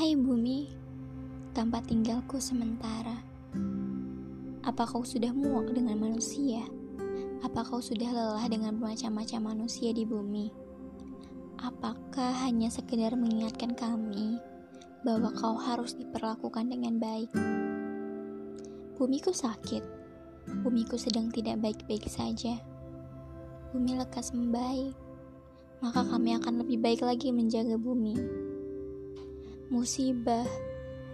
Hai bumi, tempat tinggalku sementara. Apa kau sudah muak dengan manusia? Apa kau sudah lelah dengan bermacam-macam manusia di bumi? Apakah hanya sekedar mengingatkan kami bahwa kau harus diperlakukan dengan baik? Bumiku sakit. Bumiku sedang tidak baik-baik saja. Bumi lekas membaik. Maka kami akan lebih baik lagi menjaga bumi musibah,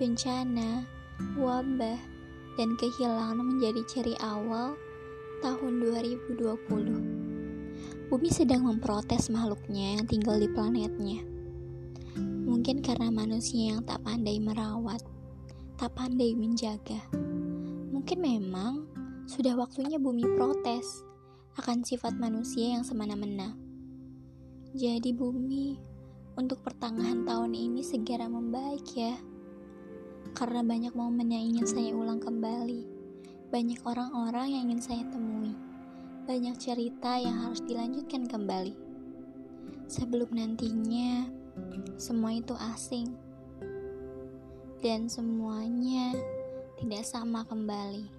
bencana, wabah, dan kehilangan menjadi ciri awal tahun 2020. Bumi sedang memprotes makhluknya yang tinggal di planetnya. Mungkin karena manusia yang tak pandai merawat, tak pandai menjaga. Mungkin memang sudah waktunya bumi protes akan sifat manusia yang semena-mena. Jadi bumi untuk pertengahan tahun ini segera membaik ya. Karena banyak momen yang ingin saya ulang kembali. Banyak orang-orang yang ingin saya temui. Banyak cerita yang harus dilanjutkan kembali. Sebelum nantinya semua itu asing. Dan semuanya tidak sama kembali.